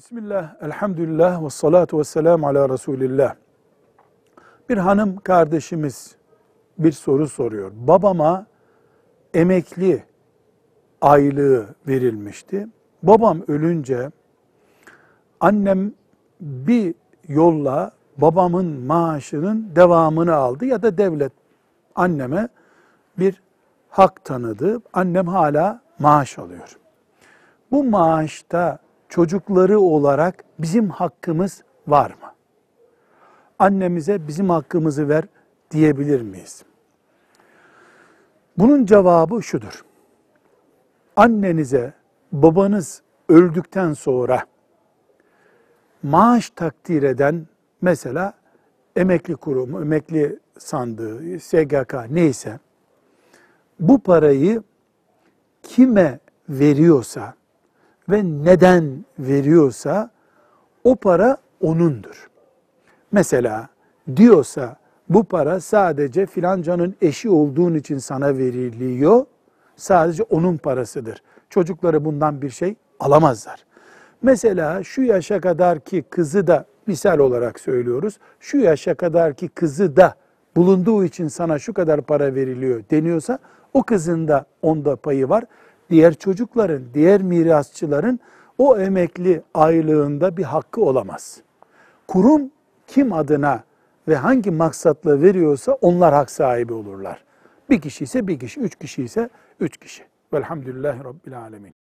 Bismillah, elhamdülillah ve salatu ve selamu ala Resulillah. Bir hanım kardeşimiz bir soru soruyor. Babama emekli aylığı verilmişti. Babam ölünce annem bir yolla babamın maaşının devamını aldı ya da devlet anneme bir hak tanıdı. Annem hala maaş alıyor. Bu maaşta çocukları olarak bizim hakkımız var mı? Annemize bizim hakkımızı ver diyebilir miyiz? Bunun cevabı şudur. Annenize babanız öldükten sonra maaş takdir eden mesela emekli kurumu, emekli sandığı, SGK neyse bu parayı kime veriyorsa ve neden veriyorsa o para onundur. Mesela diyorsa bu para sadece filancanın eşi olduğun için sana veriliyor. Sadece onun parasıdır. Çocukları bundan bir şey alamazlar. Mesela şu yaşa kadar ki kızı da misal olarak söylüyoruz. Şu yaşa kadar ki kızı da bulunduğu için sana şu kadar para veriliyor deniyorsa o kızın da onda payı var. Diğer çocukların, diğer mirasçıların o emekli aylığında bir hakkı olamaz. Kurum kim adına ve hangi maksatla veriyorsa onlar hak sahibi olurlar. Bir kişi ise bir kişi, üç kişi ise üç kişi. Velhamdülillahi Rabbil Alemin.